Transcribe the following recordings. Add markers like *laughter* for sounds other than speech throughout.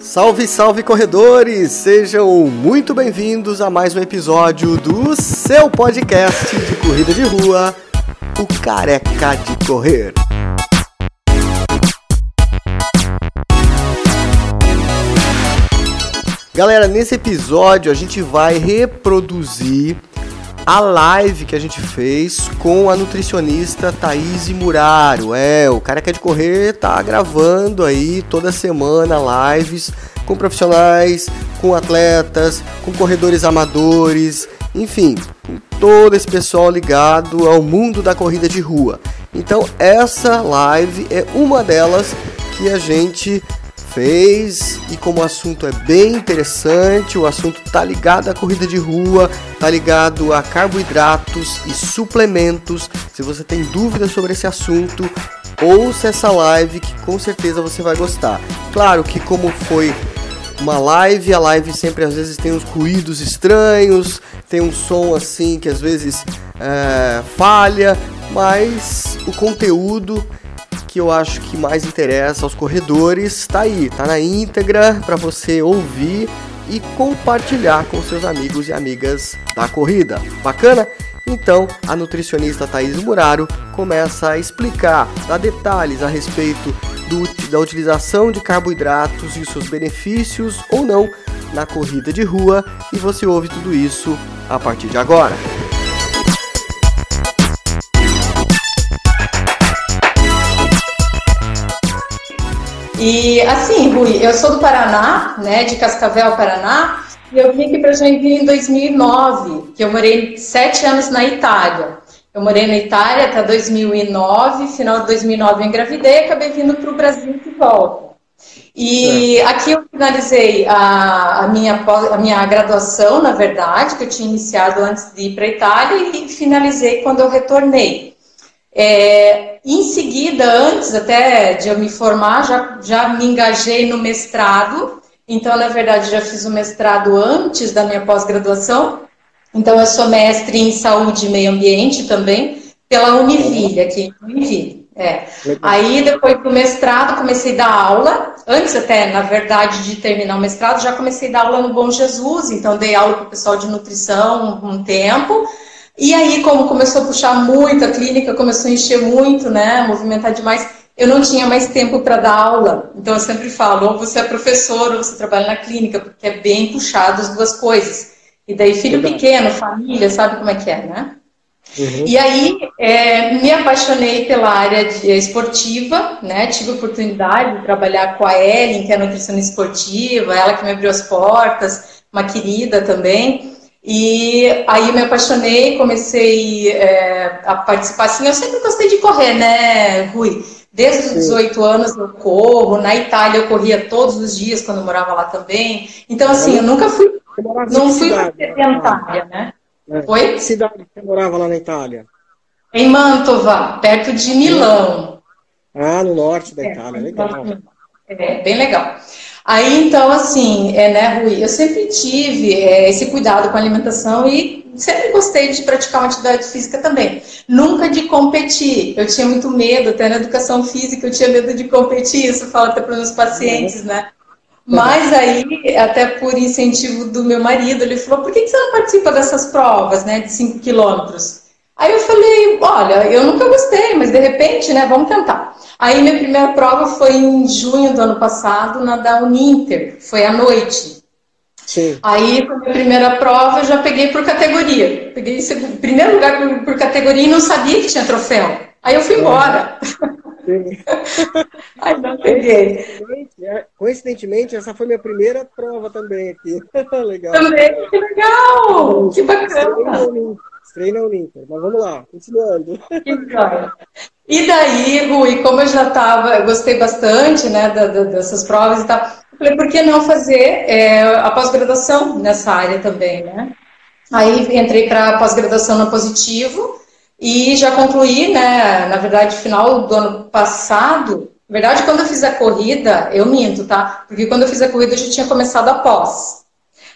Salve, salve corredores! Sejam muito bem-vindos a mais um episódio do seu podcast de corrida de rua, o Careca de Correr. Galera, nesse episódio a gente vai reproduzir a live que a gente fez com a nutricionista Thaís Muraro. É, o cara que é de correr tá gravando aí toda semana lives com profissionais, com atletas, com corredores amadores, enfim, todo esse pessoal ligado ao mundo da corrida de rua. Então, essa live é uma delas que a gente fez e como o assunto é bem interessante, o assunto tá ligado à corrida de rua, tá ligado a carboidratos e suplementos. Se você tem dúvidas sobre esse assunto, ouça essa live que com certeza você vai gostar. Claro que como foi uma live, a live sempre às vezes tem uns ruídos estranhos, tem um som assim que às vezes é, falha, mas o conteúdo que eu acho que mais interessa aos corredores está aí, tá na íntegra para você ouvir e compartilhar com seus amigos e amigas da corrida. Bacana? Então, a nutricionista Thaís Muraro começa a explicar, dar detalhes a respeito do, da utilização de carboidratos e seus benefícios ou não na corrida de rua e você ouve tudo isso a partir de agora. E assim, Rui, eu sou do Paraná, né, de Cascavel, Paraná, e eu vim aqui para Joinville em 2009, que eu morei sete anos na Itália. Eu morei na Itália até 2009, final de 2009 eu engravidei, acabei vindo para o Brasil de volta. E é. aqui eu finalizei a, a, minha, a minha graduação, na verdade, que eu tinha iniciado antes de ir para a Itália, e finalizei quando eu retornei. É, em seguida, antes até de eu me formar, já, já me engajei no mestrado. Então, na verdade, já fiz o mestrado antes da minha pós-graduação. Então, eu sou mestre em saúde e meio ambiente também, pela Univille, aqui em Univille. É. Aí, depois do mestrado, comecei a dar aula. Antes, até, na verdade, de terminar o mestrado, já comecei a dar aula no Bom Jesus. Então, dei aula para o pessoal de nutrição um tempo. E aí, como começou a puxar muito, a clínica começou a encher muito, né, movimentar demais, eu não tinha mais tempo para dar aula. Então, eu sempre falo, ou você é professor, ou você trabalha na clínica, porque é bem puxado as duas coisas. E daí, filho pequeno, família, sabe como é que é, né? Uhum. E aí, é, me apaixonei pela área de, esportiva, né? Tive a oportunidade de trabalhar com a Ellen, que é nutricionista esportiva, ela que me abriu as portas, uma querida também. E aí eu me apaixonei, comecei é, a participar. Assim, eu sempre gostei de correr, né, Rui? Desde os 18 anos eu corro. Na Itália eu corria todos os dias quando eu morava lá também. Então, assim, eu nunca fui. Não fui sedentária, né? É. Foi? Que cidade você morava lá na Itália? Em Mantova, perto de Milão. Ah, no norte da é, Itália, legal. É, bem legal. Aí, então, assim, é, né, Rui, eu sempre tive é, esse cuidado com a alimentação e sempre gostei de praticar uma atividade física também. Nunca de competir. Eu tinha muito medo, até na educação física eu tinha medo de competir, isso fala até para os meus pacientes, né? Mas aí, até por incentivo do meu marido, ele falou, por que você não participa dessas provas, né, de 5 quilômetros? Aí eu falei, olha, eu nunca gostei, mas de repente, né, vamos tentar. Aí minha primeira prova foi em junho do ano passado, na da Uninter, foi à noite. Sim. Aí, com a minha primeira prova, eu já peguei por categoria. Peguei segundo, primeiro lugar por, por, categoria e não sabia que tinha troféu. Aí eu fui embora. *laughs* Aí não peguei. Coincidentemente, essa foi minha primeira prova também aqui. *laughs* legal. Também, que legal! Que bacana! Estreia na Olímpia, mas vamos lá, continuando. E daí, Rui, como eu já estava, gostei bastante né, da, da, dessas provas e tal, eu falei, por que não fazer é, a pós-graduação nessa área também, né? Aí entrei para pós-graduação no Positivo e já concluí, né, na verdade, final do ano passado, na verdade, quando eu fiz a corrida, eu minto, tá? Porque quando eu fiz a corrida, eu já tinha começado a pós.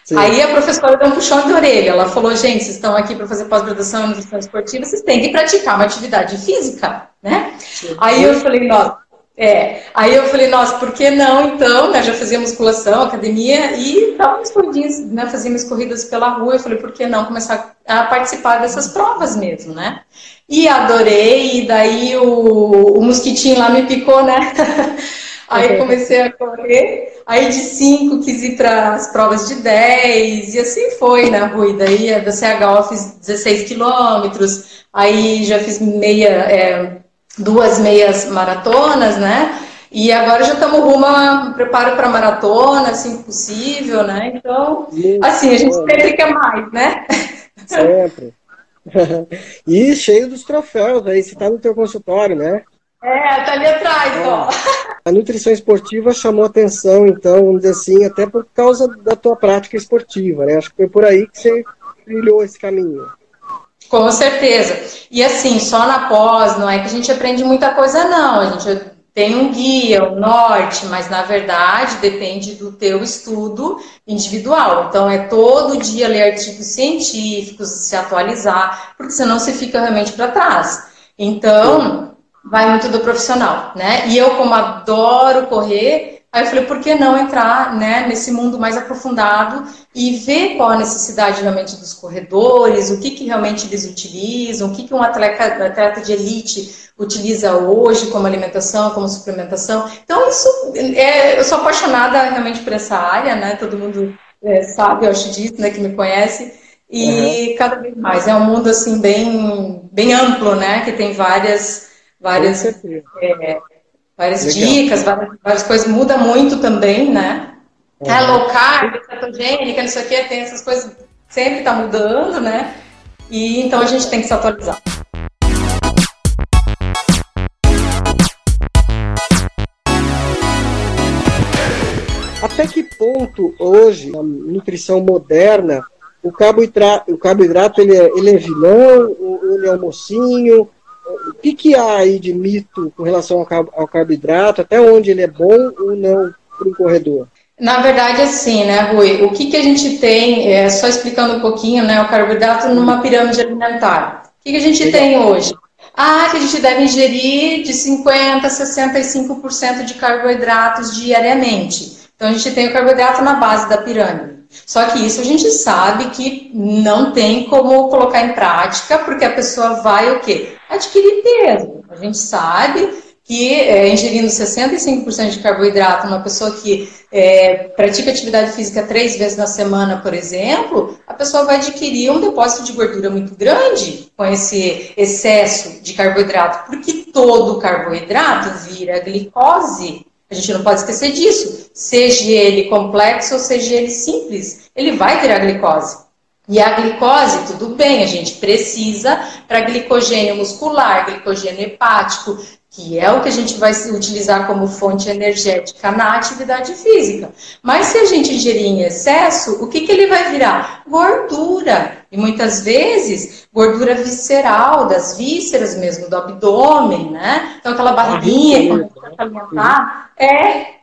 Sim. Aí a professora deu um puxão de orelha. Ela falou: gente, vocês estão aqui para fazer pós-graduação em nutrição esportiva, vocês têm que praticar uma atividade física, né? Sim. Aí eu falei: nossa, É, aí eu falei, nossa, por que não então? Né? Já fazia musculação, academia e estávamos corridinhas, né? Fazíamos corridas pela rua. Eu falei, por que não começar a participar dessas provas mesmo, né? E adorei, e daí o, o mosquitinho lá me picou, né? *laughs* Aí comecei a correr, aí de 5 quis ir para as provas de 10, e assim foi, né, Rui? Daí da CHO fiz 16 quilômetros, aí já fiz meia, é, duas meias maratonas, né? E agora já estamos rumo a preparo para maratona, assim possível, né? Então, assim, a gente sempre quer mais, né? Sempre. *laughs* e cheio dos troféus, aí você está no teu consultório, né? É, tá ali atrás, é. ó. A nutrição esportiva chamou atenção, então, vamos dizer assim, até por causa da tua prática esportiva, né? Acho que foi por aí que você trilhou esse caminho. Com certeza. E assim, só na pós, não é que a gente aprende muita coisa, não. A gente tem um guia, um norte, mas na verdade depende do teu estudo individual. Então é todo dia ler artigos científicos, se atualizar, porque senão você fica realmente para trás. Então, vai muito do profissional, né? E eu, como adoro correr, Aí eu falei, por que não entrar né, nesse mundo mais aprofundado e ver qual a necessidade realmente dos corredores, o que, que realmente eles utilizam, o que, que um atleta, atleta de elite utiliza hoje como alimentação, como suplementação. Então, isso é, eu sou apaixonada realmente por essa área, né? Todo mundo é, sabe, eu acho disso, né, que me conhece. E uhum. cada vez mais. É um mundo assim bem, bem amplo, né? Que tem várias, várias é, várias Legal. dicas, várias, várias, coisas, muda muito também, né? Uhum. É low carb, cetogênica, não sei o tem essas coisas, sempre está mudando, né? E então a gente tem que se atualizar. Até que ponto hoje, na nutrição moderna, o carboidrato, o carboidrato ele, é, ele é vilão, ele é um mocinho, que, que há aí de mito com relação ao carboidrato, até onde ele é bom ou não para um corredor? Na verdade, assim, né, Rui? O que, que a gente tem, é, só explicando um pouquinho, né, o carboidrato numa pirâmide alimentar. O que, que a gente Legal. tem hoje? Ah, que a gente deve ingerir de 50% a 65% de carboidratos diariamente. Então, a gente tem o carboidrato na base da pirâmide. Só que isso a gente sabe que não tem como colocar em prática, porque a pessoa vai o quê? Adquirir peso. A gente sabe que é, ingerindo 65% de carboidrato, uma pessoa que é, pratica atividade física três vezes na semana, por exemplo, a pessoa vai adquirir um depósito de gordura muito grande com esse excesso de carboidrato, porque todo carboidrato vira glicose a gente não pode esquecer disso. Seja ele complexo ou seja ele simples, ele vai virar glicose. E a glicose, tudo bem, a gente precisa para glicogênio muscular, glicogênio hepático, que é o que a gente vai utilizar como fonte energética na atividade física. Mas se a gente ingerir em excesso, o que, que ele vai virar? Gordura. E muitas vezes, gordura visceral, das vísceras mesmo, do abdômen, né? Então, aquela barriguinha, quando alimentar, é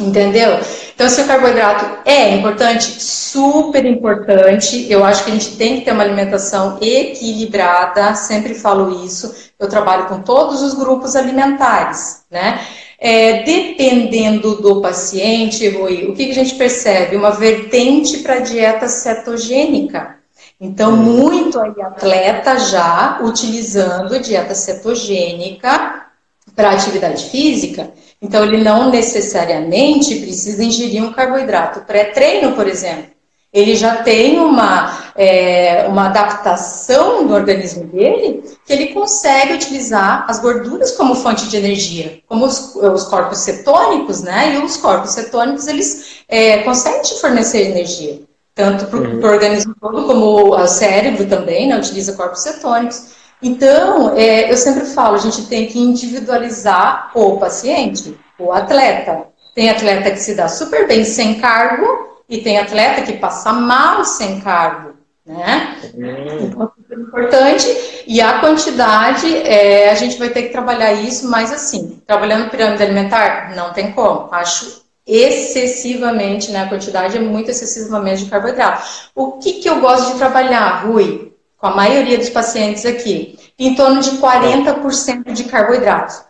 Entendeu? Então, se o carboidrato é importante, super importante, eu acho que a gente tem que ter uma alimentação equilibrada, sempre falo isso. Eu trabalho com todos os grupos alimentares, né? É, dependendo do paciente, Rui, o que, que a gente percebe? Uma vertente para dieta cetogênica. Então, muito aí atleta já utilizando dieta cetogênica para atividade física. Então, ele não necessariamente precisa ingerir um carboidrato pré-treino, por exemplo. Ele já tem uma, é, uma adaptação no organismo dele que ele consegue utilizar as gorduras como fonte de energia, como os, os corpos cetônicos, né? E os corpos cetônicos, eles é, conseguem te fornecer energia, tanto para o uhum. organismo todo como o cérebro também, né? Utiliza corpos cetônicos. Então, é, eu sempre falo, a gente tem que individualizar o paciente, o atleta. Tem atleta que se dá super bem sem cargo e tem atleta que passa mal sem cargo, né? Uhum. Então, é importante. E a quantidade, é, a gente vai ter que trabalhar isso, mas assim, trabalhando pirâmide alimentar, não tem como. Acho excessivamente, né? A quantidade é muito excessivamente de carboidrato. O que, que eu gosto de trabalhar, Rui? Com a maioria dos pacientes aqui, em torno de 40% de carboidrato.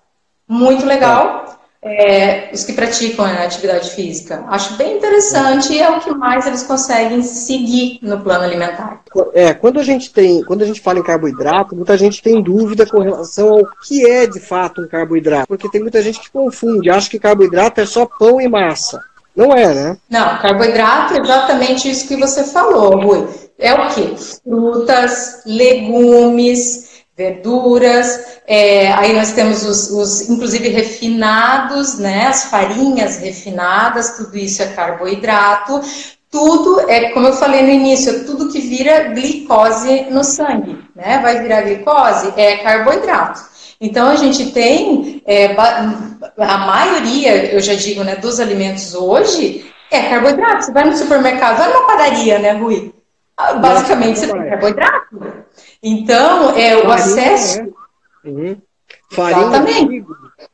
Muito legal, é, os que praticam a atividade física. Acho bem interessante e é o que mais eles conseguem seguir no plano alimentar. É, quando a gente tem, quando a gente fala em carboidrato, muita gente tem dúvida com relação ao que é de fato um carboidrato, porque tem muita gente que confunde, acha que carboidrato é só pão e massa. Não é, né? Não, carboidrato é exatamente isso que você falou, Rui. É o que? Frutas, legumes, verduras, é, aí nós temos os, os, inclusive, refinados, né, as farinhas refinadas, tudo isso é carboidrato, tudo é, como eu falei no início, é tudo que vira glicose no sangue, né, vai virar glicose, é carboidrato. Então, a gente tem, é, a maioria, eu já digo, né, dos alimentos hoje, é carboidrato. Você vai no supermercado, vai numa padaria, né, Rui? Ah, basicamente, você tem carboidrato. Então, é, o acesso. É. Uhum. Farinha. Exatamente.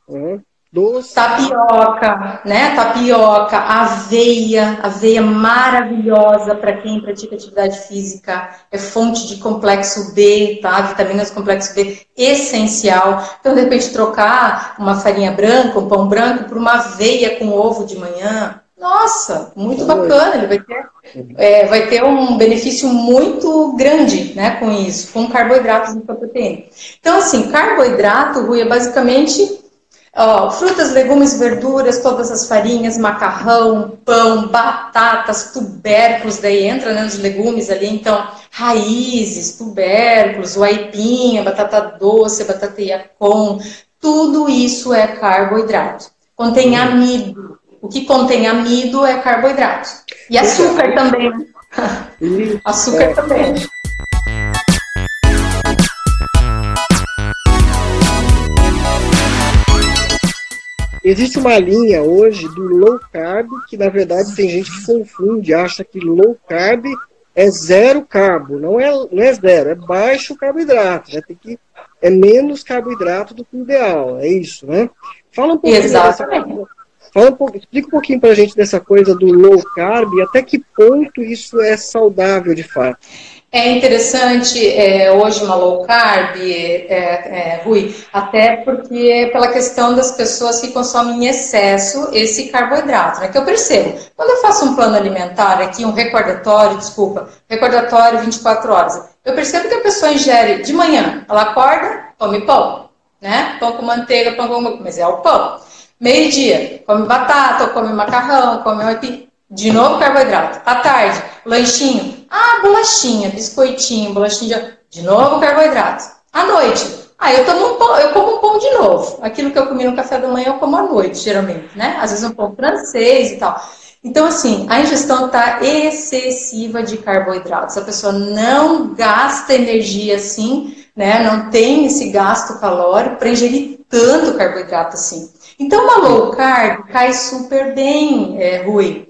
Uhum. Doce. Tapioca, né? Tapioca, aveia, aveia maravilhosa para quem pratica atividade física, é fonte de complexo B, tá? Vitaminas complexo B essencial. Então, de repente, trocar uma farinha branca, um pão branco, por uma aveia com ovo de manhã, nossa, muito bacana, ele vai ter, é, vai ter um benefício muito grande né, com isso, com carboidratos e proteína. Então, assim, carboidrato, Rui, é basicamente ó, frutas, legumes, verduras, todas as farinhas, macarrão, pão, batatas, tubérculos, daí entra né, os legumes ali, então, raízes, tubérculos, o aipim, a batata doce, a batata iacom, tudo isso é carboidrato. Contém amido, o que contém amido é carboidrato. E açúcar também. *laughs* *laughs* açúcar é. também. Existe uma linha hoje do low carb que na verdade tem gente que confunde, acha que low carb é zero carbo, não é, não é zero, é baixo carboidrato, né? tem que é menos carboidrato do que o ideal, é isso, né? Fala um pouco Exatamente. Dessa, Fala um pouco, explica um pouquinho para a gente dessa coisa do low carb e até que ponto isso é saudável de fato. É interessante é, hoje uma low carb, é, é, Rui, até porque é pela questão das pessoas que consomem em excesso esse carboidrato, né? Que eu percebo. Quando eu faço um plano alimentar aqui, um recordatório, desculpa, recordatório 24 horas, eu percebo que a pessoa ingere de manhã, ela acorda, come pão, né? Pão com manteiga, pão com... mas é o pão. Meio-dia, come batata, come macarrão, come aipim. De novo carboidrato. À tarde, lanchinho. Ah, bolachinha, biscoitinho, bolachinha de... de novo carboidrato. À noite, ah, eu tomo um pão, eu como um pão de novo. Aquilo que eu comi no café da manhã, eu como à noite, geralmente, né? Às vezes um pão francês e tal. Então, assim, a ingestão está excessiva de carboidratos. A pessoa não gasta energia assim, né? Não tem esse gasto calórico para ingerir tanto carboidrato assim. Então, uma low carb cai super bem, é, Rui.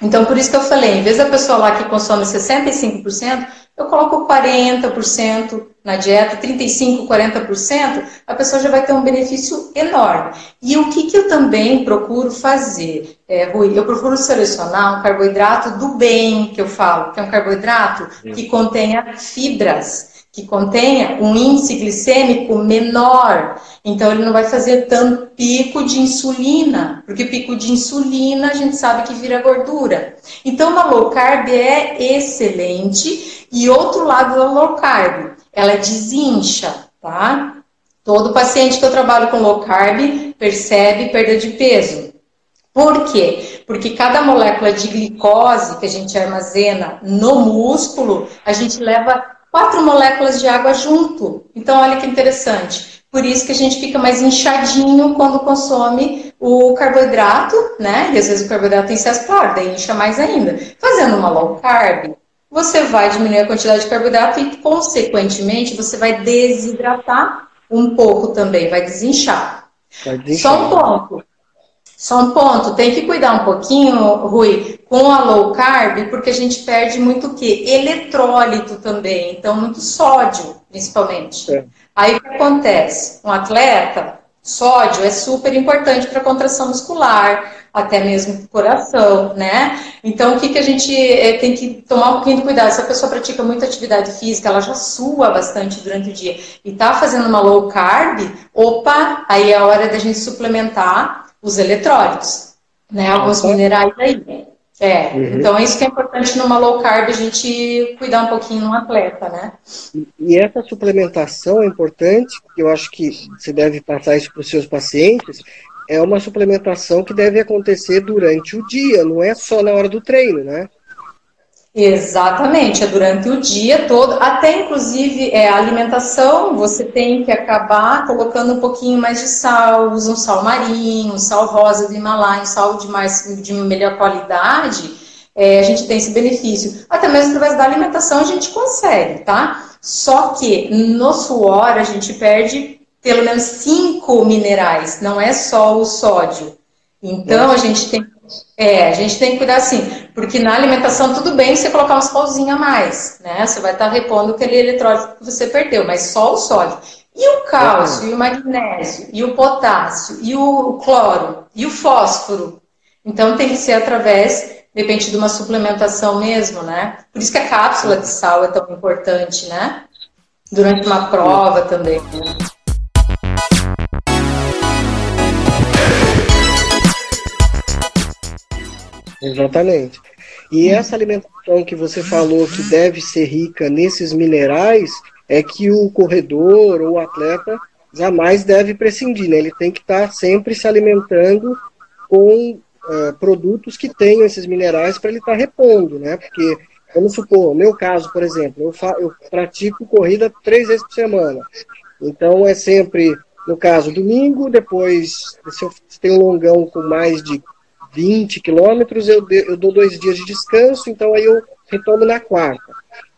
Então, por isso que eu falei, em vez da pessoa lá que consome 65%, eu coloco 40% na dieta, 35%, 40%, a pessoa já vai ter um benefício enorme. E o que, que eu também procuro fazer, é, Rui? Eu procuro selecionar um carboidrato do bem, que eu falo, que é um carboidrato que contenha fibras que contenha um índice glicêmico menor. Então, ele não vai fazer tanto pico de insulina, porque pico de insulina a gente sabe que vira gordura. Então, uma low carb é excelente. E outro lado da low carb, ela desincha, tá? Todo paciente que eu trabalho com low carb percebe perda de peso. Por quê? Porque cada molécula de glicose que a gente armazena no músculo, a gente leva quatro moléculas de água junto. Então, olha que interessante. Por isso que a gente fica mais inchadinho quando consome o carboidrato, né? E às vezes o carboidrato tem excesso, claro, daí incha mais ainda. Fazendo uma low carb, você vai diminuir a quantidade de carboidrato e, consequentemente, você vai desidratar um pouco também, vai desinchar. Vai Só um ponto. Só um ponto, tem que cuidar um pouquinho, Rui, com a low carb, porque a gente perde muito o quê? Eletrólito também, então muito sódio, principalmente. É. Aí o que acontece? Um atleta, sódio é super importante para a contração muscular, até mesmo para o coração, né? Então, o que, que a gente é, tem que tomar um pouquinho de cuidado? Se a pessoa pratica muita atividade física, ela já sua bastante durante o dia e está fazendo uma low carb, opa, aí é a hora da gente suplementar os eletrólitos, né? Alguns minerais aí. É, uhum. então é isso que é importante numa low carb a gente cuidar um pouquinho no atleta, né? E essa suplementação é importante, eu acho que você deve passar isso para os seus pacientes, é uma suplementação que deve acontecer durante o dia, não é só na hora do treino, né? Exatamente, é durante o dia todo, até inclusive é, a alimentação, você tem que acabar colocando um pouquinho mais de sal, usa um sal marinho, um sal rosa do Himalaia, um sal de, mais, de melhor qualidade, é, a gente tem esse benefício. Até mesmo através da alimentação a gente consegue, tá? Só que no suor a gente perde pelo menos cinco minerais, não é só o sódio. Então a gente tem é, a gente tem que cuidar assim, porque na alimentação tudo bem você colocar uns pauzinhos a mais, né? Você vai estar repondo aquele eletrólito que você perdeu, mas só o sódio. E o cálcio, uhum. e o magnésio, e o potássio, e o cloro, e o fósforo. Então tem que ser através, depende de uma suplementação mesmo, né? Por isso que a cápsula de sal é tão importante, né? Durante uma prova também. Né? Exatamente. E essa alimentação que você falou que deve ser rica nesses minerais é que o corredor ou o atleta jamais deve prescindir, né? Ele tem que estar sempre se alimentando com uh, produtos que tenham esses minerais para ele estar repondo, né? Porque, vamos supor, meu caso, por exemplo, eu, eu pratico corrida três vezes por semana. Então é sempre, no caso, domingo, depois, se eu tenho um longão com mais de 20 quilômetros, eu, eu dou dois dias de descanso, então aí eu retomo na quarta.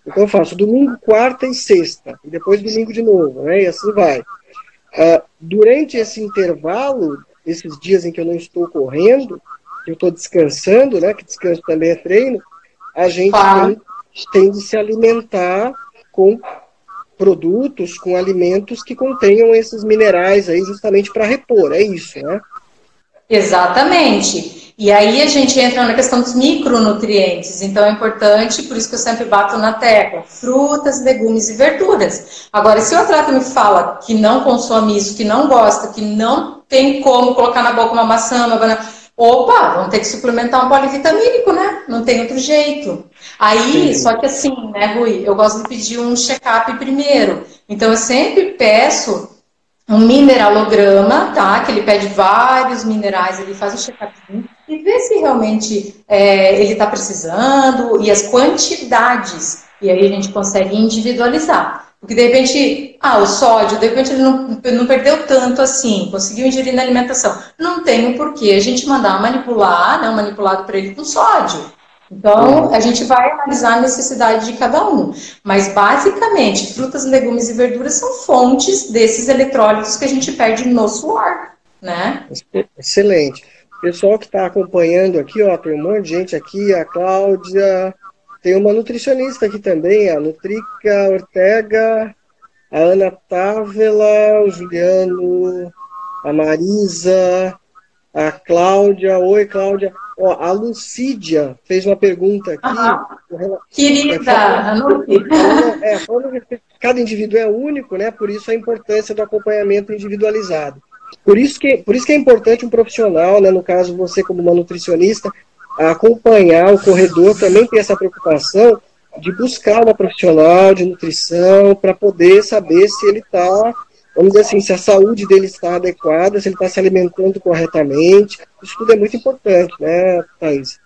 Então eu faço domingo, quarta e sexta, e depois domingo de novo, né? E assim vai. Uh, durante esse intervalo, esses dias em que eu não estou correndo, eu estou descansando, né? Que descanso também é treino, a gente tem, tem de se alimentar com produtos, com alimentos que contenham esses minerais aí justamente para repor, é isso, né? Exatamente. E aí a gente entra na questão dos micronutrientes. Então é importante, por isso que eu sempre bato na tecla, frutas, legumes e verduras. Agora, se o atleta me fala que não consome isso, que não gosta, que não tem como colocar na boca uma maçã, uma banana, opa, vamos ter que suplementar um polivitamínico, né? Não tem outro jeito. Aí, Sim. só que assim, né, Rui, eu gosto de pedir um check-up primeiro. Então eu sempre peço um mineralograma, tá? Que ele pede vários minerais, ele faz o check-up e vê se realmente é, ele está precisando e as quantidades. E aí a gente consegue individualizar. Porque de repente, ah, o sódio, de repente ele não, não perdeu tanto assim, conseguiu ingerir na alimentação. Não tem o porquê a gente mandar manipular, né, um manipulado para ele com sódio. Então, a gente vai analisar a necessidade de cada um. Mas, basicamente, frutas, legumes e verduras são fontes desses eletrólitos que a gente perde no suor, né? Excelente. Pessoal que está acompanhando aqui, ó, tem um monte de gente aqui, a Cláudia, tem uma nutricionista aqui também, a Nutrica Ortega, a Ana Távela, o Juliano, a Marisa, a Cláudia. Oi, Cláudia. Ó, a Lucídia fez uma pergunta aqui. Uhum. Querida, *laughs* é, falando, é, que cada indivíduo é único, né? Por isso a importância do acompanhamento individualizado. Por isso que, por isso que é importante um profissional, né, no caso você como uma nutricionista, acompanhar o corredor, também ter essa preocupação de buscar uma profissional de nutrição para poder saber se ele está vamos dizer assim, se a saúde dele está adequada, se ele está se alimentando corretamente. Isso tudo é muito importante, né, Thaís?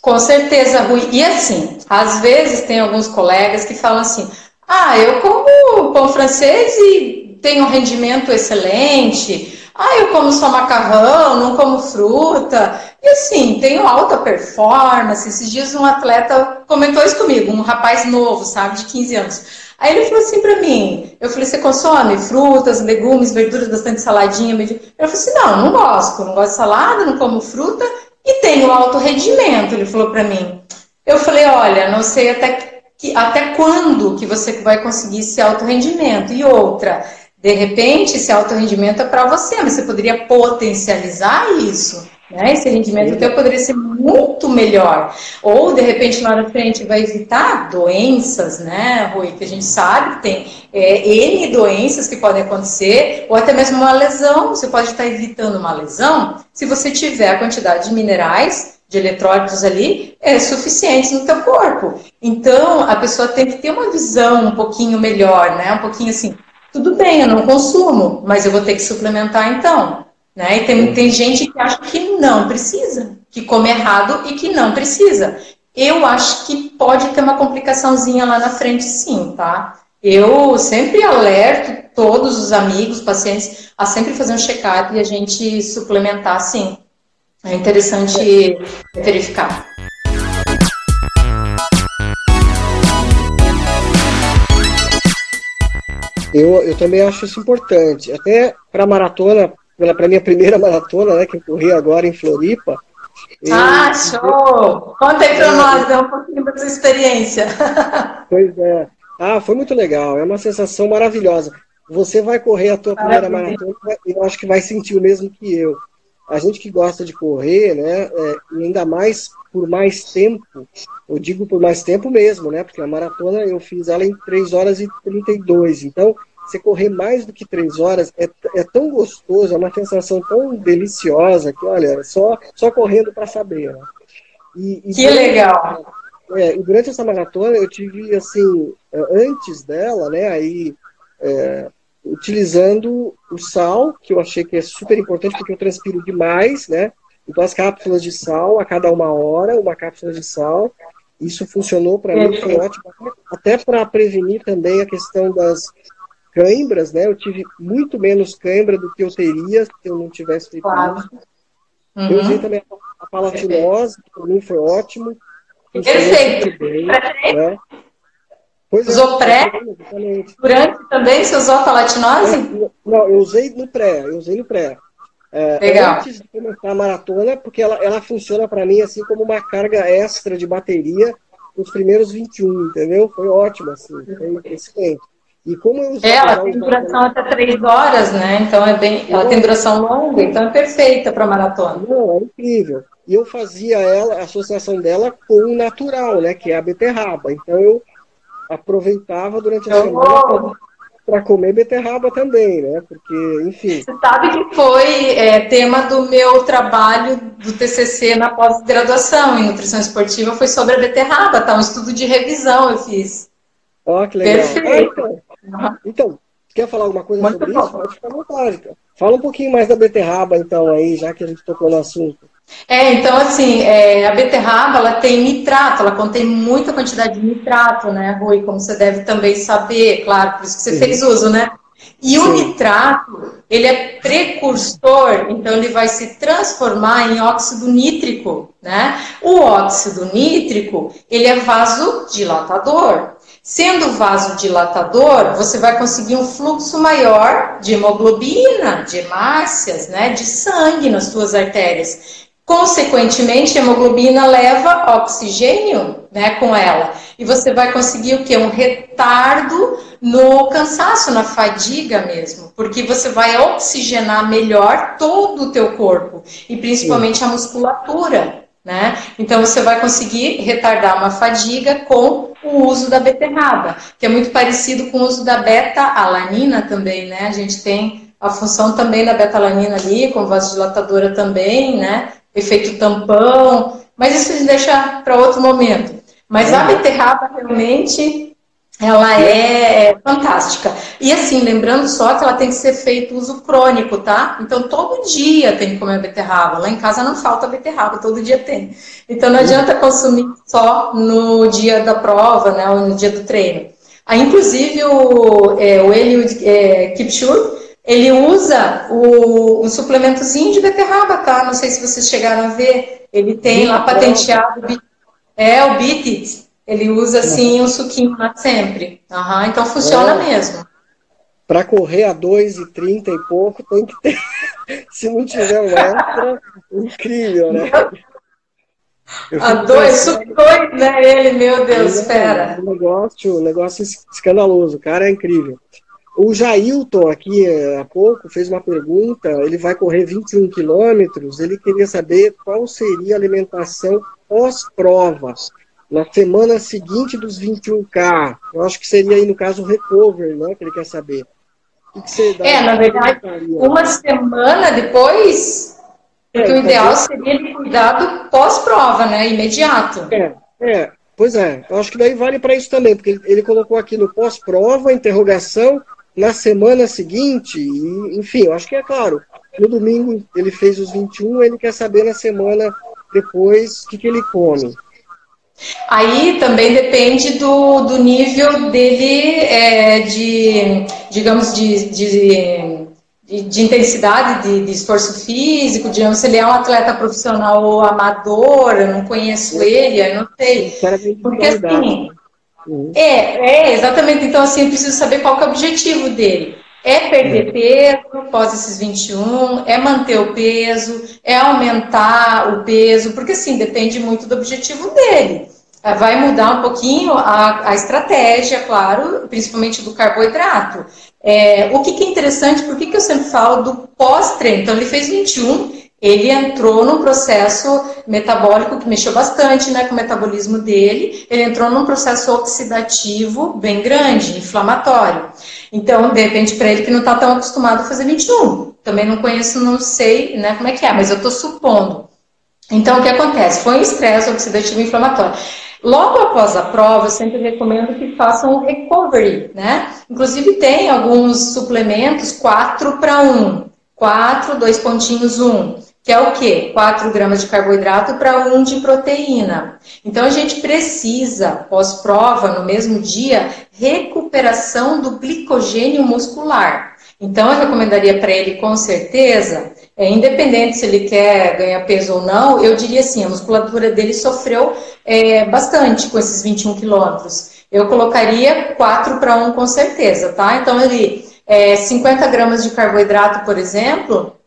Com certeza, Rui. E assim, às vezes tem alguns colegas que falam assim: ah, eu como pão francês e tenho um rendimento excelente. Ah, eu como só macarrão, não como fruta. E assim, tenho alta performance. Esses dias um atleta comentou isso comigo, um rapaz novo, sabe, de 15 anos. Aí ele falou assim para mim, eu falei, você consome frutas, legumes, verduras, bastante saladinha? Ele falou assim, não, não gosto, não gosto de salada, não como fruta e tenho alto rendimento, ele falou para mim. Eu falei, olha, não sei até, que, até quando que você vai conseguir esse alto rendimento. E outra, de repente, esse alto rendimento é para você, mas você poderia potencializar isso. Né? Esse rendimento teu poderia ser muito melhor. Ou, de repente, lá na frente vai evitar doenças, né, Rui? Que a gente sabe que tem é, N doenças que podem acontecer, ou até mesmo uma lesão. Você pode estar evitando uma lesão se você tiver a quantidade de minerais, de eletrólitos ali, é, suficientes no teu corpo. Então, a pessoa tem que ter uma visão um pouquinho melhor, né? Um pouquinho assim, tudo bem, eu não consumo, mas eu vou ter que suplementar então. Né? E tem, tem gente que acha que não precisa, que come errado e que não precisa. Eu acho que pode ter uma complicaçãozinha lá na frente, sim, tá? Eu sempre alerto todos os amigos, pacientes, a sempre fazer um check-up e a gente suplementar, sim. É interessante verificar. Eu, eu também acho isso importante. Até para maratona, para minha primeira *laughs* maratona, né, que eu corri agora em Floripa. Ah, show! Conta aí para é, nós, dá um pouquinho da sua experiência. *laughs* Pois é. Ah, foi muito legal, é uma sensação maravilhosa. Você vai correr a tua primeira maratona e eu acho que vai sentir o mesmo que eu. A gente que gosta de correr, né, é, ainda mais por mais tempo, eu digo por mais tempo mesmo, né, porque a maratona eu fiz ela em 3 horas e 32, então você correr mais do que três horas é, é tão gostoso, é uma sensação tão deliciosa que, olha, só, só correndo para saber. Né? E, e que durante, legal! É, e durante essa maratona eu tive, assim, antes dela, né, aí, é, utilizando o sal, que eu achei que é super importante porque eu transpiro demais, né, então as cápsulas de sal a cada uma hora, uma cápsula de sal, isso funcionou para mim, foi ótimo, até para prevenir também a questão das Cãibras, né? Eu tive muito menos cãibra do que eu teria se eu não tivesse feito claro. isso. Uhum. Eu usei também a palatinose, que para mim foi ótimo. Perfeito. Bem, né? Pois usou é, pré? Durante também você usou a palatinose? É, não, eu usei no pré, eu usei no pré. É, Legal. Antes de começar a maratona, porque ela, ela funciona para mim assim como uma carga extra de bateria nos primeiros 21, entendeu? Foi ótimo, assim, foi excelente. E como eu é, ela tem duração até três horas, né? Então é bem, ela tem duração longa, então é perfeita para maratona. Não, é incrível. E eu fazia ela, a associação dela com o natural, né? Que é a beterraba. Então eu aproveitava durante a eu semana para comer beterraba também, né? Porque, enfim. Você sabe que foi é, tema do meu trabalho do TCC na pós-graduação em nutrição esportiva foi sobre a beterraba, tá? Um estudo de revisão eu fiz. Ó, oh, que legal. Perfeito. Então, quer falar alguma coisa Muito sobre bom. isso? Pode ficar à vontade, cara. Fala um pouquinho mais da beterraba, então, aí, já que a gente tocou no assunto. É, então, assim, é, a beterraba, ela tem nitrato, ela contém muita quantidade de nitrato, né, Rui? Como você deve também saber, claro, por isso que você Sim. fez uso, né? E Sim. o nitrato, ele é precursor, então ele vai se transformar em óxido nítrico, né? O óxido nítrico, ele é vasodilatador. Sendo vasodilatador, você vai conseguir um fluxo maior de hemoglobina, de hemácias, né, de sangue nas suas artérias. Consequentemente, a hemoglobina leva oxigênio né, com ela. E você vai conseguir o quê? Um retardo no cansaço, na fadiga mesmo. Porque você vai oxigenar melhor todo o teu corpo. E principalmente Sim. a musculatura. Né? Então você vai conseguir retardar uma fadiga com o uso da beterraba, que é muito parecido com o uso da beta-alanina também, né? A gente tem a função também da beta-alanina ali, como vasodilatadora também, né? Efeito tampão, mas isso a gente deixa para outro momento. Mas a beterraba realmente ela é fantástica. E assim, lembrando só que ela tem que ser feito uso crônico, tá? Então todo dia tem que comer beterraba. Lá em casa não falta beterraba, todo dia tem. Então não adianta consumir só no dia da prova, né? Ou no dia do treino. Aí, inclusive, o, é, o Eliud é, Kipchoge, ele usa o, um suplementozinho de beterraba, tá? Não sei se vocês chegaram a ver. Ele tem lá patenteado. É, o Bitit. Ele usa assim um suquinho lá sempre. Uhum, então funciona é. mesmo. Para correr a 2,30 e pouco, tem que ter. *laughs* Se não tiver um extra, incrível, né? *laughs* A 2, sub 2, né? Ele, meu Deus, espera. Um negócio, um negócio escandaloso, o cara é incrível. O Jailton, aqui há pouco, fez uma pergunta. Ele vai correr 21 quilômetros. Ele queria saber qual seria a alimentação pós-prova, na semana seguinte dos 21K. Eu acho que seria aí, no caso, o recover, né? Que ele quer saber. O que você dá é, na verdade, uma semana depois, porque é, o ideal seria ele cuidar do pós-prova, né? Imediato. É, é. Pois é, eu acho que daí vale para isso também, porque ele, ele colocou aqui no pós-prova, interrogação, na semana seguinte, e, enfim, eu acho que é claro. No domingo ele fez os 21, ele quer saber na semana depois o que, que ele come. Aí também depende do, do nível dele é, de, digamos, de, de, de intensidade de, de, esforço físico, digamos, se ele é um atleta profissional ou amador, eu não conheço ele, eu não sei. Porque assim, uhum. é, é, exatamente, então assim, eu preciso saber qual é o objetivo dele. É perder peso após esses 21, é manter o peso, é aumentar o peso, porque assim, depende muito do objetivo dele. É, vai mudar um pouquinho a, a estratégia, claro, principalmente do carboidrato. É, o que, que, é interessante, por que, que eu sempre falo do pós-treino? Então, ele fez 21, ele entrou num processo metabólico que mexeu bastante né, com o metabolismo dele, ele entrou num processo oxidativo bem grande, inflamatório. Então, de repente, para ele que não está tão acostumado a fazer 21, também não conheço, não sei né, como é que é, mas eu estou supondo. Então, o que acontece? Foi um estresse oxidativo inflamatório. Logo após a prova, eu sempre recomendo que façam o recovery, né? Inclusive tem alguns suplementos 4 para 1. 4, dois pontinhos 1. Que é o quê? 4 gramas de carboidrato para 1 de proteína. Então a gente precisa, pós-prova, no mesmo dia, recuperação do glicogênio muscular. Então eu recomendaria para ele com certeza é, independente se ele quer ganhar peso ou não, eu diria assim, a musculatura dele sofreu é, bastante com esses 21 quilômetros. Eu colocaria 4 para 1 com certeza, tá? Então, ele, é, 50 gramas de carboidrato, por exemplo,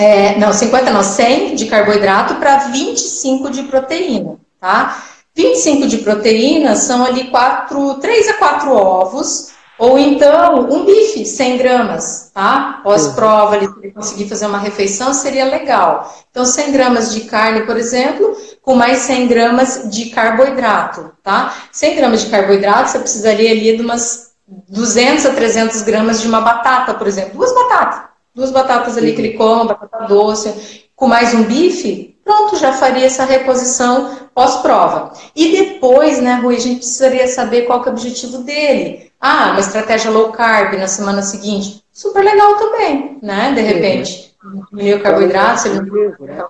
é, não, 50 não, 100 de carboidrato para 25 de proteína, tá? 25 de proteína são ali 4, 3 a 4 ovos, ou então, um bife, 100 gramas, tá? Pós-prova, se ele conseguir fazer uma refeição, seria legal. Então, 100 gramas de carne, por exemplo, com mais 100 gramas de carboidrato, tá? 100 gramas de carboidrato, você precisaria ali de umas 200 a 300 gramas de uma batata, por exemplo. Duas batatas. Duas batatas ali que ele come, batata doce, com mais um bife, pronto, já faria essa reposição pós-prova. E depois, né, Rui, a gente precisaria saber qual que é o objetivo dele. Ah, uma estratégia low carb na semana seguinte. Super legal também, né? De repente. Diminuir o carboidrato, ele não... Né?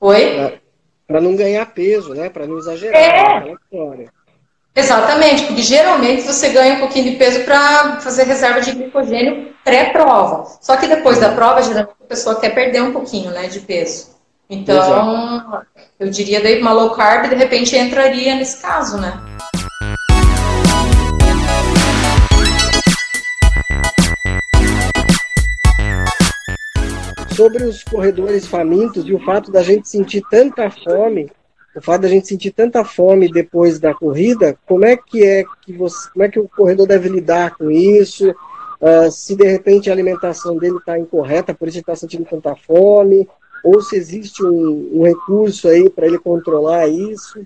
Oi? Para não ganhar peso, né? Para não exagerar. É. Exatamente, porque geralmente você ganha um pouquinho de peso para fazer reserva de glicogênio pré-prova. Só que depois da prova, geralmente a pessoa quer perder um pouquinho né, de peso. Então, Exato. eu diria daí uma low carb de repente entraria nesse caso, né? Sobre os corredores famintos e o fato da gente sentir tanta fome, o fato da gente sentir tanta fome depois da corrida, como é que é que você, como é que o corredor deve lidar com isso? Uh, se de repente a alimentação dele está incorreta, por isso ele está sentindo tanta fome, ou se existe um, um recurso aí para ele controlar isso?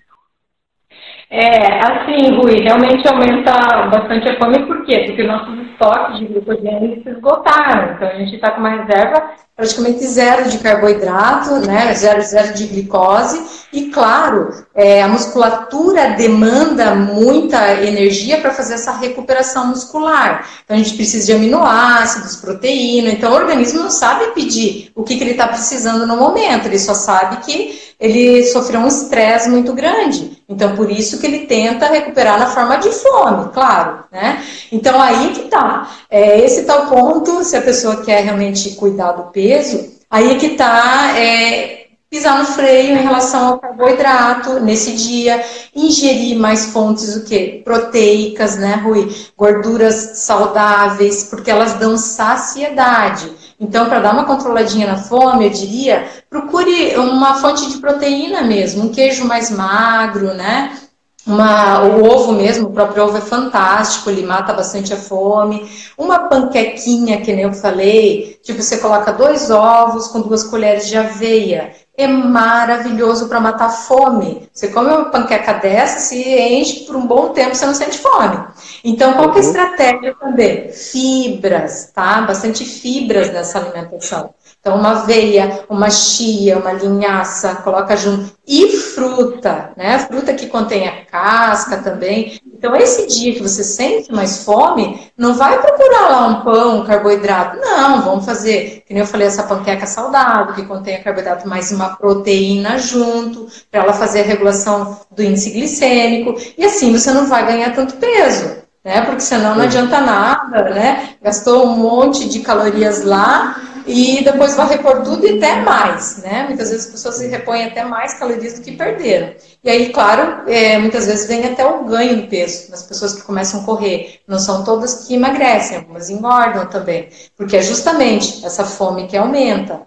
É, assim, Rui, realmente aumenta bastante a fome, por quê? Porque nossos estoques de glicogênio se esgotaram. Então, a gente está com uma reserva praticamente zero de carboidrato, né? Zero, zero de glicose. E, claro, é, a musculatura demanda muita energia para fazer essa recuperação muscular. Então, a gente precisa de aminoácidos, proteína. Então, o organismo não sabe pedir o que, que ele está precisando no momento. Ele só sabe que ele sofreu um estresse muito grande. Então, por isso que ele tenta recuperar na forma de fome, claro, né? Então, aí que tá. É esse tal ponto, se a pessoa quer realmente cuidar do peso, aí que tá é, pisar no freio em relação ao carboidrato nesse dia, ingerir mais fontes o que proteicas, né, Rui? Gorduras saudáveis, porque elas dão saciedade. Então, para dar uma controladinha na fome, eu diria, procure uma fonte de proteína mesmo, um queijo mais magro, né? Uma, o ovo mesmo, o próprio ovo é fantástico, ele mata bastante a fome. Uma panquequinha, que nem eu falei, tipo, você coloca dois ovos com duas colheres de aveia. É maravilhoso para matar fome. Você come uma panqueca dessa, se enche por um bom tempo, você não sente fome. Então, qual que é a uhum. estratégia também? Fibras, tá? Bastante fibras nessa alimentação. Então, uma aveia, uma chia, uma linhaça, coloca junto. E fruta, né? Fruta que contém a casca também. Então, esse dia que você sente mais fome, não vai procurar lá um pão, um carboidrato. Não, vamos fazer, que nem eu falei, essa panqueca saudável, que contém carboidrato mais uma proteína junto, para ela fazer a regulação do índice glicêmico. E assim você não vai ganhar tanto peso né? Porque senão não adianta nada, né? Gastou um monte de calorias lá e depois vai repor tudo e até mais, né? Muitas vezes as pessoas se repõem até mais calorias do que perderam. E aí, claro, é, muitas vezes vem até o ganho do peso das pessoas que começam a correr. Não são todas que emagrecem, algumas engordam também, porque é justamente essa fome que aumenta.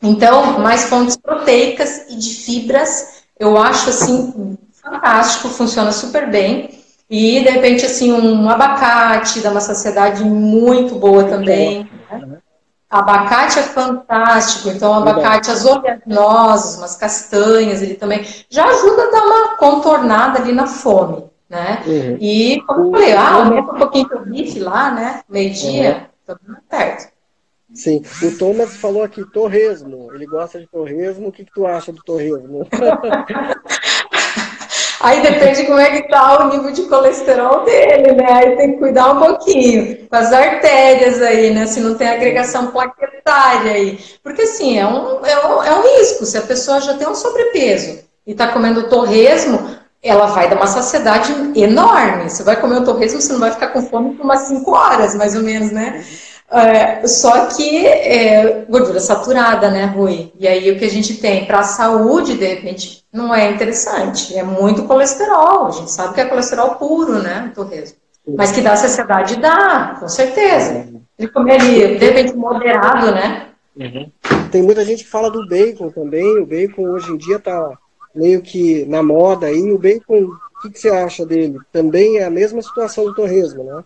Então, mais fontes proteicas e de fibras, eu acho assim fantástico, funciona super bem. E, de repente, assim, um abacate dá uma saciedade muito boa também. Né? Abacate é fantástico, então abacate, as oleaginosas, umas castanhas, ele também já ajuda a dar uma contornada ali na fome, né? Uhum. E, como eu falei, ah, aumenta um pouquinho o bife lá, né? Meio-dia, uhum. tudo perto. Sim, o Thomas falou aqui torresmo, ele gosta de torresmo, o que, que tu acha do torresmo? *laughs* Aí depende como é que tá o nível de colesterol dele, né? Aí tem que cuidar um pouquinho com as artérias aí, né? Se não tem agregação plaquetária aí. Porque assim, é um, é um, é um risco. Se a pessoa já tem um sobrepeso e tá comendo torresmo, ela vai dar uma saciedade enorme. Você vai comer o torresmo, você não vai ficar com fome por umas 5 horas, mais ou menos, né? É, só que é, gordura saturada, né, Rui? E aí o que a gente tem para a saúde, de repente, não é interessante. É muito colesterol. A gente sabe que é colesterol puro, né, o torresmo. Mas que dá saciedade, dá, com certeza. Ele comer ali, de repente, moderado, né? Uhum. Tem muita gente que fala do bacon também. O bacon hoje em dia tá meio que na moda aí. O bacon, o que, que você acha dele? Também é a mesma situação do torresmo, né?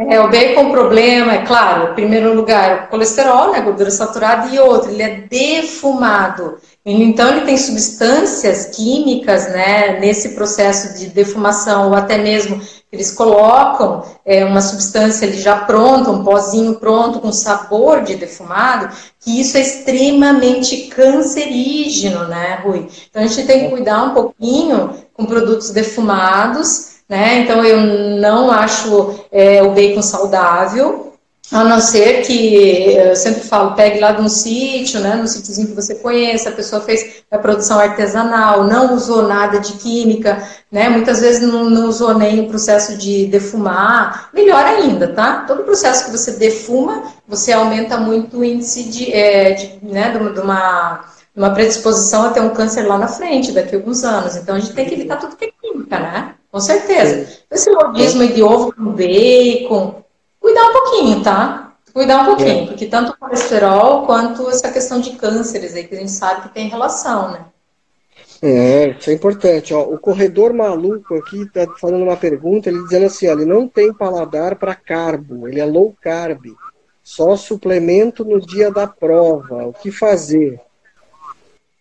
É, o bacon, problema, é claro, em primeiro lugar, o colesterol, né, gordura saturada, e outro, ele é defumado. Então, ele tem substâncias químicas, né, nesse processo de defumação, ou até mesmo eles colocam é, uma substância ali já pronta, um pozinho pronto, com sabor de defumado, que isso é extremamente cancerígeno, né, Rui? Então, a gente tem que cuidar um pouquinho com produtos defumados, né? Então eu não acho é, o bacon saudável, a não ser que, eu sempre falo, pegue lá de um sítio, né, no sítiozinho que você conheça, a pessoa fez a produção artesanal, não usou nada de química, né, muitas vezes não, não usou nem o processo de defumar, melhor ainda, tá? Todo processo que você defuma, você aumenta muito o índice de, é, de né, de uma, uma predisposição a ter um câncer lá na frente, daqui a alguns anos. Então a gente tem que evitar tudo que é química, né? Com certeza. Esse modismo de ovo com bacon, cuidar um pouquinho, tá? Cuidar um pouquinho, é. porque tanto o colesterol quanto essa questão de cânceres aí, que a gente sabe que tem relação, né? É, isso é importante. Ó, o corredor maluco aqui está falando uma pergunta, ele dizendo assim, ó, ele não tem paladar para carbo, ele é low carb, só suplemento no dia da prova. O que fazer?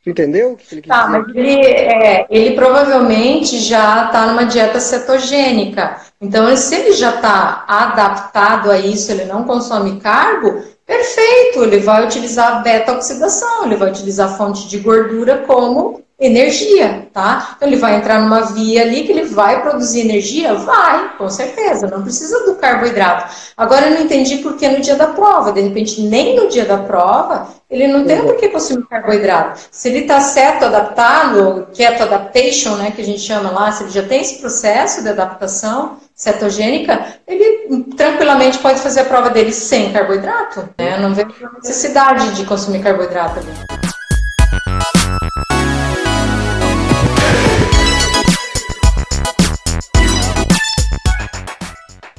Entendeu o que ele quis tá, dizer? Mas ele, é, ele provavelmente já está numa dieta cetogênica. Então, se ele já está adaptado a isso, ele não consome carbo, perfeito, ele vai utilizar beta-oxidação, ele vai utilizar fonte de gordura como energia, tá? Então ele vai entrar numa via ali que ele vai produzir energia? Vai, com certeza, não precisa do carboidrato. Agora eu não entendi por que no dia da prova, de repente nem no dia da prova ele não tem por que consumir carboidrato. Se ele está certo, adaptado, keto adaptation, né, que a gente chama lá, se ele já tem esse processo de adaptação cetogênica, ele tranquilamente pode fazer a prova dele sem carboidrato, né? Não vejo necessidade de consumir carboidrato ali.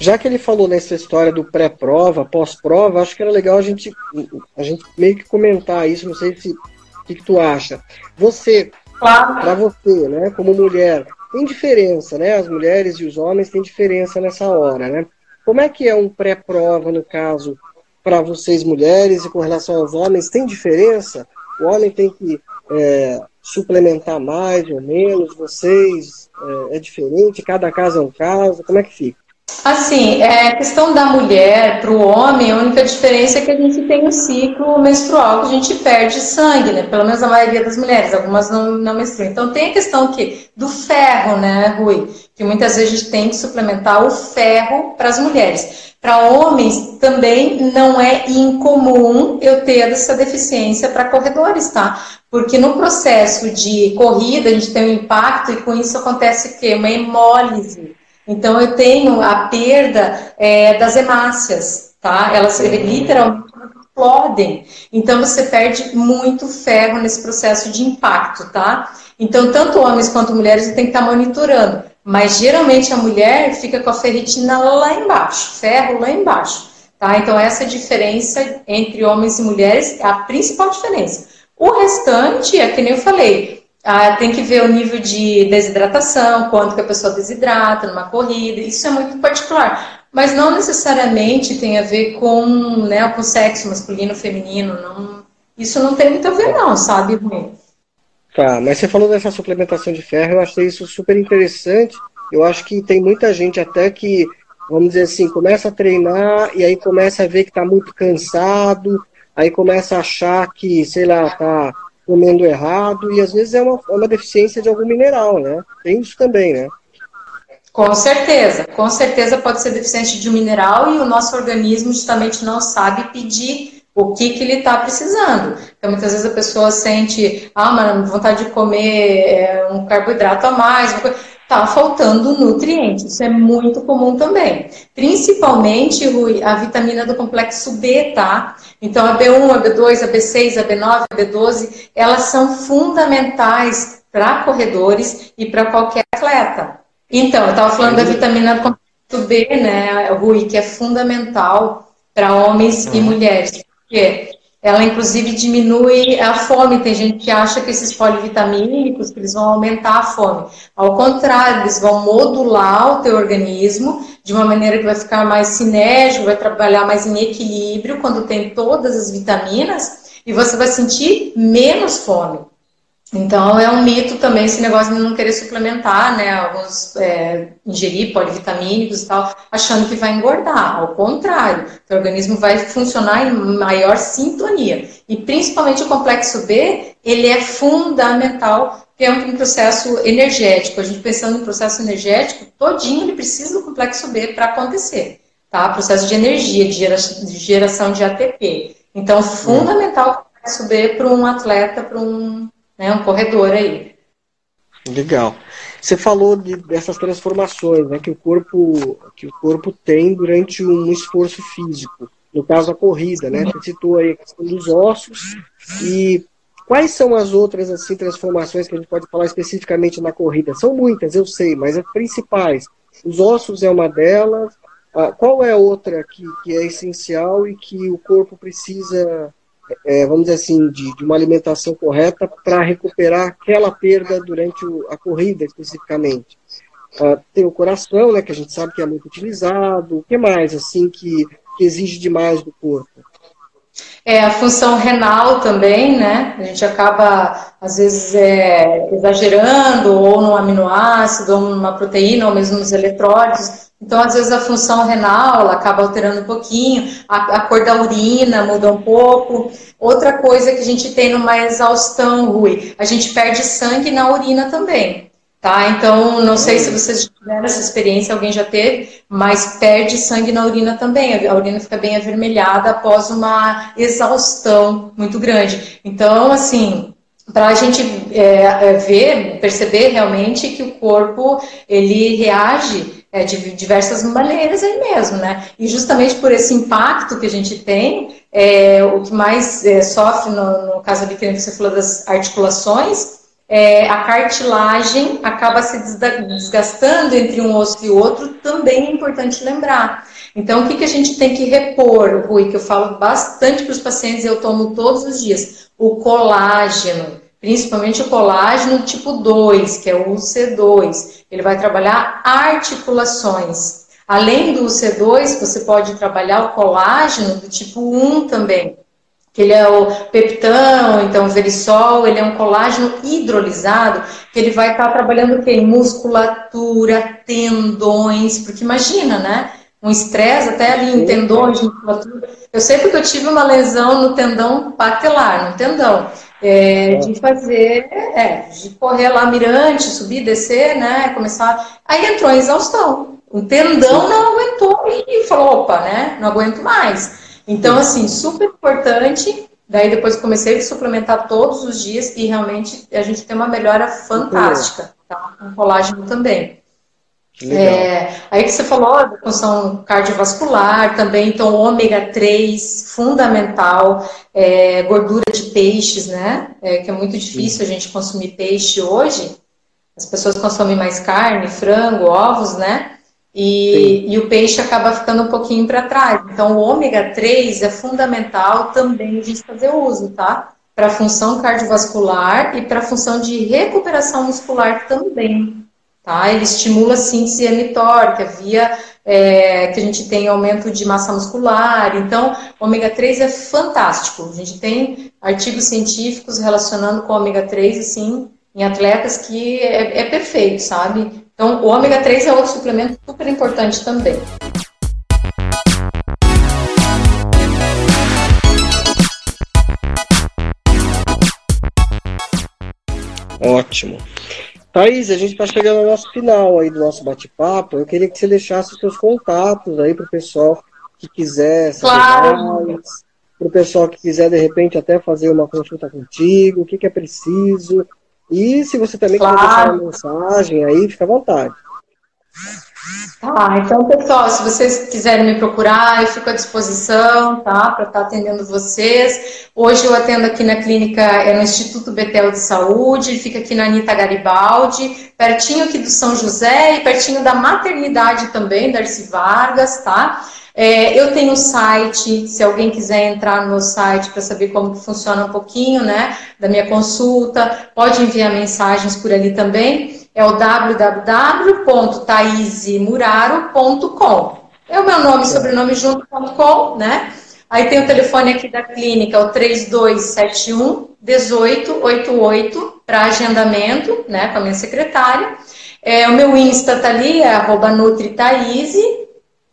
Já que ele falou nessa história do pré-prova, pós-prova, acho que era legal a gente, a gente meio que comentar isso, não sei se o que, que tu acha. Você, claro. para você, né, como mulher, tem diferença, né? As mulheres e os homens têm diferença nessa hora, né? Como é que é um pré-prova, no caso, para vocês mulheres e com relação aos homens? Tem diferença? O homem tem que é, suplementar mais ou menos? Vocês é, é diferente? Cada caso é um caso? Como é que fica? Assim, é, a questão da mulher para o homem, a única diferença é que a gente tem um ciclo menstrual que a gente perde sangue, né? Pelo menos a maioria das mulheres, algumas não, não menstruam. Então tem a questão que, do ferro, né, Rui? Que muitas vezes a gente tem que suplementar o ferro para as mulheres. Para homens também não é incomum eu ter essa deficiência para corredores, tá? Porque no processo de corrida a gente tem um impacto e com isso acontece o quê? Uma hemólise então, eu tenho a perda é, das hemácias, tá? Elas literalmente explodem. Então, você perde muito ferro nesse processo de impacto, tá? Então, tanto homens quanto mulheres tem que estar monitorando. Mas, geralmente, a mulher fica com a ferritina lá embaixo, ferro lá embaixo, tá? Então, essa diferença entre homens e mulheres é a principal diferença. O restante é que nem eu falei, ah, tem que ver o nível de desidratação, quanto que a pessoa desidrata numa corrida, isso é muito particular. Mas não necessariamente tem a ver com, né, com sexo masculino, feminino, não, isso não tem muito a ver não, sabe? Tá, mas você falou dessa suplementação de ferro, eu achei isso super interessante. Eu acho que tem muita gente até que, vamos dizer assim, começa a treinar e aí começa a ver que está muito cansado, aí começa a achar que, sei lá, tá comendo errado, e às vezes é uma, é uma deficiência de algum mineral, né? Tem isso também, né? Com certeza, com certeza pode ser deficiente de um mineral e o nosso organismo justamente não sabe pedir o que, que ele está precisando. Então, muitas vezes a pessoa sente, ah, mas vontade de comer é, um carboidrato a mais, está faltando nutriente. Isso é muito comum também. Principalmente, Rui, a vitamina do complexo B, tá? Então, a B1, a B2, a B6, a B9, a B12, elas são fundamentais para corredores e para qualquer atleta. Então, eu estava falando da vitamina do complexo B, né, Rui, que é fundamental para homens e mulheres. Por quê? Ela, inclusive, diminui a fome. Tem gente que acha que esses polivitamínicos que eles vão aumentar a fome. Ao contrário, eles vão modular o teu organismo de uma maneira que vai ficar mais sinérgico, vai trabalhar mais em equilíbrio quando tem todas as vitaminas e você vai sentir menos fome. Então é um mito também esse negócio de não querer suplementar, né? Alguns é, ingerir polivitamínicos e tal, achando que vai engordar. Ao contrário, o organismo vai funcionar em maior sintonia. E principalmente o complexo B, ele é fundamental que é um processo energético. A gente pensando em processo energético, todinho ele precisa do complexo B para acontecer, tá? Processo de energia, de geração de ATP. Então, fundamental o complexo B para um atleta, para um né, um corredor aí. Legal. Você falou de, dessas transformações né, que, o corpo, que o corpo tem durante um esforço físico, no caso a corrida, né? Você citou aí a questão dos ossos e quais são as outras assim transformações que a gente pode falar especificamente na corrida? São muitas, eu sei, mas as principais. Os ossos é uma delas. Ah, qual é a outra que, que é essencial e que o corpo precisa é, vamos dizer assim, de, de uma alimentação correta para recuperar aquela perda durante o, a corrida especificamente. Uh, tem o coração, né, que a gente sabe que é muito utilizado. O que mais, assim, que, que exige demais do corpo? É, a função renal também, né? A gente acaba, às vezes, é, exagerando, ou no aminoácido, ou numa proteína, ou mesmo nos eletrólitos. Então, às vezes, a função renal ela acaba alterando um pouquinho, a, a, cor da urina muda um pouco. Outra coisa que a gente tem numa exaustão, Rui, a gente perde sangue na urina também. Tá? Então, não sei se vocês tiveram essa experiência, alguém já teve, mas perde sangue na urina também. A urina fica bem avermelhada após uma exaustão muito grande. Então, assim, para a gente é, é, ver, perceber realmente que o corpo ele reage é, de diversas maneiras aí mesmo, né? E justamente por esse impacto que a gente tem, é, o que mais é, sofre no, no caso ali que você falou das articulações, é, a cartilagem acaba se desgastando entre um osso e outro, também é importante lembrar. Então, o que, que a gente tem que repor, Rui, que eu falo bastante para os pacientes, eu tomo todos os dias, o colágeno. principalmente o colágeno tipo 2, que é o UC2. Ele vai trabalhar articulações. Além do UC2, você pode trabalhar o colágeno do tipo 1 também, que ele é o peptão, então o verisol, ele é um colágeno hidrolisado, que ele vai estar trabalhando o quê? Musculatura, tendões, porque imagina, né? Um estresse até ali em tendões, musculatura. Eu sei porque eu tive uma lesão no tendão patelar, no tendão. É, de fazer, é, de correr lá mirante, subir, descer, né? Começar. Aí entrou em exaustão. O tendão não aguentou e falou, opa, né? Não aguento mais. Então, assim, super importante. Daí depois comecei a suplementar todos os dias e realmente a gente tem uma melhora fantástica, tá? Com colágeno também. É, aí que você falou da função cardiovascular também, então ômega 3, fundamental, é, gordura de peixes, né? É, que é muito difícil Sim. a gente consumir peixe hoje. As pessoas consomem mais carne, frango, ovos, né? E, e, o peixe acaba ficando um pouquinho para trás. Então, o ômega 3 é fundamental também a gente fazer uso, tá? Para a função cardiovascular e para a função de recuperação muscular também, tá? Ele estimula a síntese é via é, que a gente tem aumento de massa muscular. Então, ômega 3 é fantástico. A gente tem artigos científicos relacionando com ômega 3, assim, em atletas que é, é perfeito, sabe? Então, o ômega 3 é outro suplemento super importante também. Ótimo. Thaís, a gente está chegando ao nosso final aí do nosso bate-papo. Eu queria que você deixasse os seus contatos aí para o pessoal que quiser claro. para o pessoal que quiser, de repente, até fazer uma consulta contigo, o que, que é preciso. E se você também claro. quiser deixar uma mensagem aí, fica à vontade. Tá, então, pessoal, se vocês quiserem me procurar, eu fico à disposição, tá, para estar tá atendendo vocês. Hoje eu atendo aqui na clínica, é no Instituto Betel de Saúde, fica aqui na Anitta Garibaldi, pertinho aqui do São José e pertinho da maternidade também, Darcy Vargas, tá? É, eu tenho um site, se alguém quiser entrar no meu site para saber como que funciona um pouquinho, né, da minha consulta, pode enviar mensagens por ali também. É o www.taisimuraro.com. É o meu nome e sobrenome junto.com, né? Aí tem o telefone aqui da clínica, o 3271 1888 para agendamento, né, com a minha secretária. É, o meu Insta tá ali, é arroba NutriTaíse.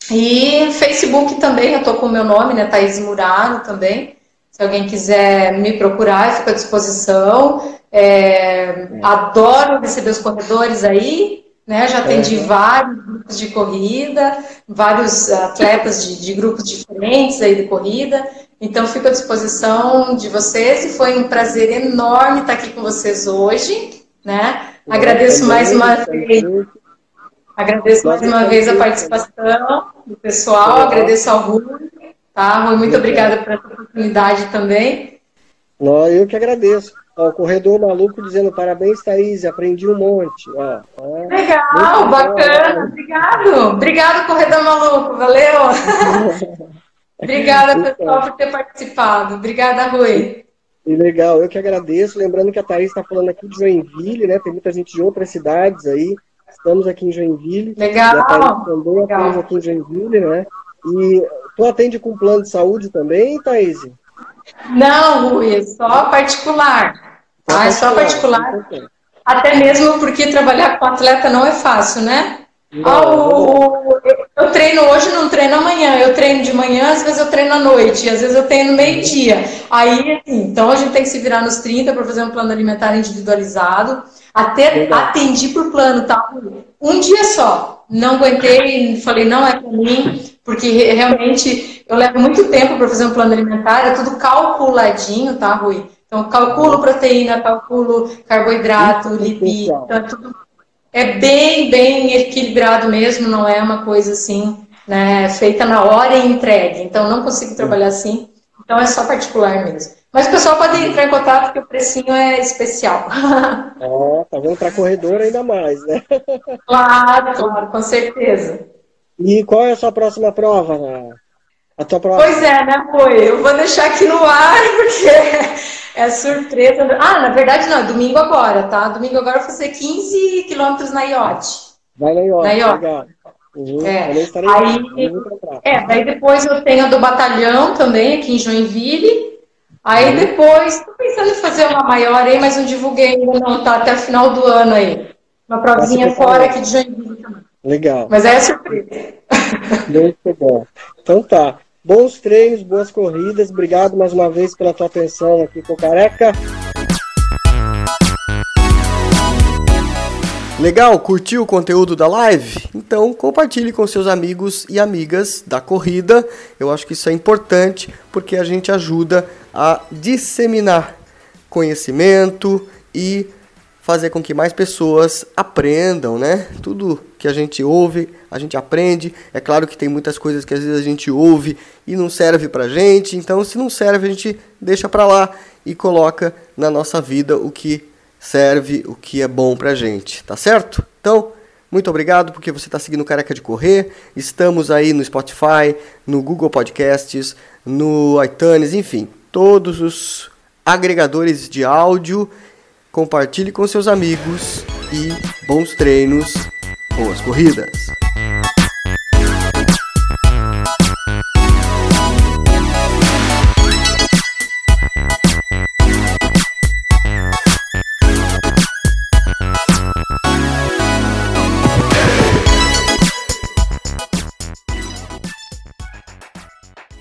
E Facebook também, eu tô com o meu nome, né, Thaís Muraro também. Se alguém quiser me procurar, eu fico à disposição. É, adoro receber os corredores aí, né? Já atendi uhum. vários grupos de corrida, vários atletas de, de, grupos diferentes aí de corrida. Então, fico à disposição de vocês e foi um prazer enorme estar aqui com vocês hoje, né? Agradeço mais uma vez Agradeço mais uma vez a participação do pessoal, agradeço ao Rui, tá? Rui, muito obrigada por essa oportunidade também. Não, eu que agradeço. Ó, o corredor maluco dizendo parabéns, Thaís, aprendi um monte. Ó, ó, Legal, bacana, obrigado. Obrigado, corredor maluco, valeu. *laughs* Obrigada, então. pessoal, por ter participado. Obrigada, Rui. E legal, eu que agradeço. Lembrando que a Thaís está falando aqui de Joinville, né? Tem muita gente de outras cidades aí. Estamos aqui em Joinville. Legal. também Legal. aqui em Joinville, né? E tu atende com plano de saúde também, Thaís? Não, Rui, é só particular. Ah, é só particular. Até mesmo porque trabalhar com atleta não é fácil, né? Não, eu treino hoje, não treino amanhã. Eu treino de manhã, às vezes eu treino à noite, às vezes eu treino meio-dia. Aí, assim, então a gente tem que se virar nos 30 para fazer um plano alimentar individualizado. Até atendi por plano, tá? Um dia só. Não aguentei, falei, não é para mim, porque realmente eu levo muito tempo para fazer um plano alimentar, é tudo calculadinho, tá, Rui? Então, calculo proteína, calculo carboidrato, lipídio, então é tudo. É bem, bem equilibrado mesmo, não é uma coisa assim, né, feita na hora e entregue. Então, não consigo trabalhar assim. Então, é só particular mesmo. Mas o pessoal pode entrar em contato porque o precinho é especial. *laughs* Ó, oh, tá vendo? Para corredor ainda mais, né? *laughs* Claro, claro, com certeza. E qual é a sua próxima prova, A tua prova? Pois é, né, Foi? Eu vou deixar aqui no ar, *laughs* porque É surpresa. Ah, na verdade não, é domingo agora, tá? Domingo agora eu vou fazer 15 quilômetros na iote. Vai na iote, na legal. Uhum, é. Aí, é, daí depois eu tenho a do batalhão também, aqui em Joinville. Aí uhum. depois, tô pensando em fazer uma maior aí, mas não divulguei ainda não, tá até o final do ano aí. Uma provinha fora aqui de Joinville também. Legal. Mas aí é surpresa. Muito bom. Então tá. Bons treinos, boas corridas. Obrigado mais uma vez pela tua atenção aqui com o Careca. Legal? Curtiu o conteúdo da live? Então compartilhe com seus amigos e amigas da corrida. Eu acho que isso é importante porque a gente ajuda a disseminar conhecimento e fazer com que mais pessoas aprendam, né? Tudo que a gente ouve, a gente aprende. É claro que tem muitas coisas que às vezes a gente ouve e não serve pra gente. Então, se não serve, a gente deixa pra lá e coloca na nossa vida o que serve, o que é bom pra gente, tá certo? Então, muito obrigado porque você está seguindo Careca de Correr. Estamos aí no Spotify, no Google Podcasts, no iTunes, enfim, todos os agregadores de áudio compartilhe com seus amigos e bons treinos, boas corridas!